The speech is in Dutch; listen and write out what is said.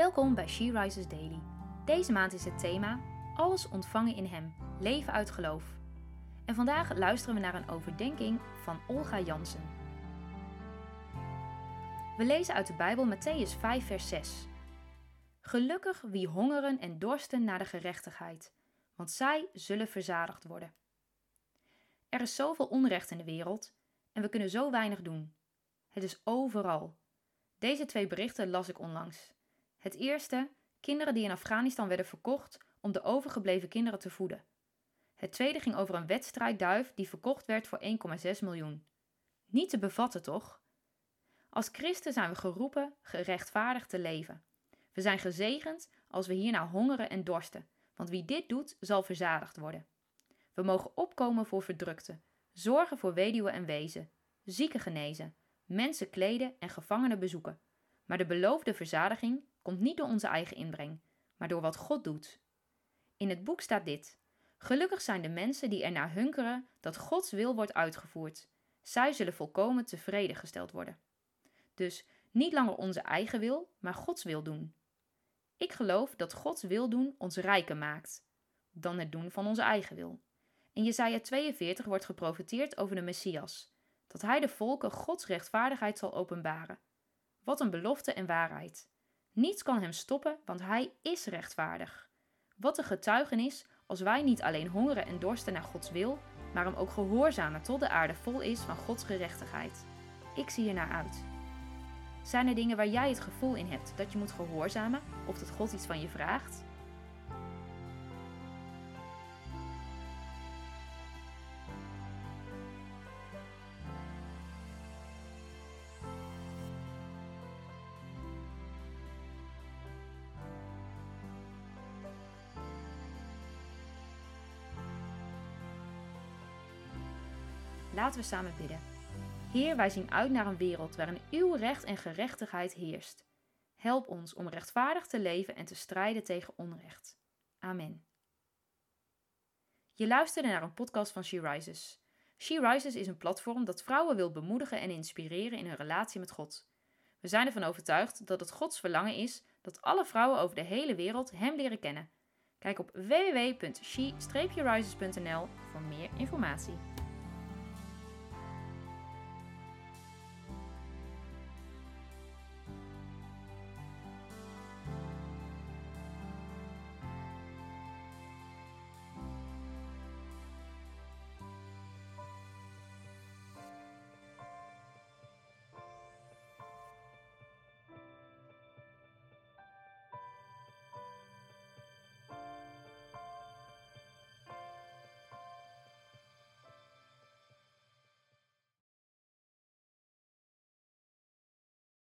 Welkom bij She Rises Daily. Deze maand is het thema Alles ontvangen in Hem, leven uit geloof. En vandaag luisteren we naar een overdenking van Olga Jansen. We lezen uit de Bijbel Matthäus 5, vers 6. Gelukkig wie hongeren en dorsten naar de gerechtigheid, want zij zullen verzadigd worden. Er is zoveel onrecht in de wereld en we kunnen zo weinig doen. Het is overal. Deze twee berichten las ik onlangs. Het eerste, kinderen die in Afghanistan werden verkocht om de overgebleven kinderen te voeden. Het tweede ging over een wedstrijdduif die verkocht werd voor 1,6 miljoen. Niet te bevatten, toch? Als christen zijn we geroepen gerechtvaardigd te leven. We zijn gezegend als we hierna hongeren en dorsten, want wie dit doet, zal verzadigd worden. We mogen opkomen voor verdrukten, zorgen voor weduwen en wezen, zieken genezen, mensen kleden en gevangenen bezoeken. Maar de beloofde verzadiging komt niet door onze eigen inbreng, maar door wat God doet. In het boek staat dit: Gelukkig zijn de mensen die ernaar hunkeren dat Gods wil wordt uitgevoerd. Zij zullen volkomen tevreden gesteld worden. Dus niet langer onze eigen wil, maar Gods wil doen. Ik geloof dat Gods wil doen ons rijker maakt dan het doen van onze eigen wil. In Jesaja 42 wordt geprofeteerd over de Messias, dat hij de volken Gods rechtvaardigheid zal openbaren. Wat een belofte en waarheid. Niets kan hem stoppen, want hij is rechtvaardig. Wat een getuigenis als wij niet alleen hongeren en dorsten naar Gods wil, maar hem ook gehoorzamen tot de aarde vol is van Gods gerechtigheid. Ik zie er naar uit. Zijn er dingen waar jij het gevoel in hebt dat je moet gehoorzamen of dat God iets van je vraagt? Laten we samen bidden. Heer, wij zien uit naar een wereld waarin uw recht en gerechtigheid heerst. Help ons om rechtvaardig te leven en te strijden tegen onrecht. Amen. Je luisterde naar een podcast van She Rises. She Rises is een platform dat vrouwen wil bemoedigen en inspireren in hun relatie met God. We zijn ervan overtuigd dat het Gods verlangen is dat alle vrouwen over de hele wereld Hem leren kennen. Kijk op www.she-rises.nl voor meer informatie.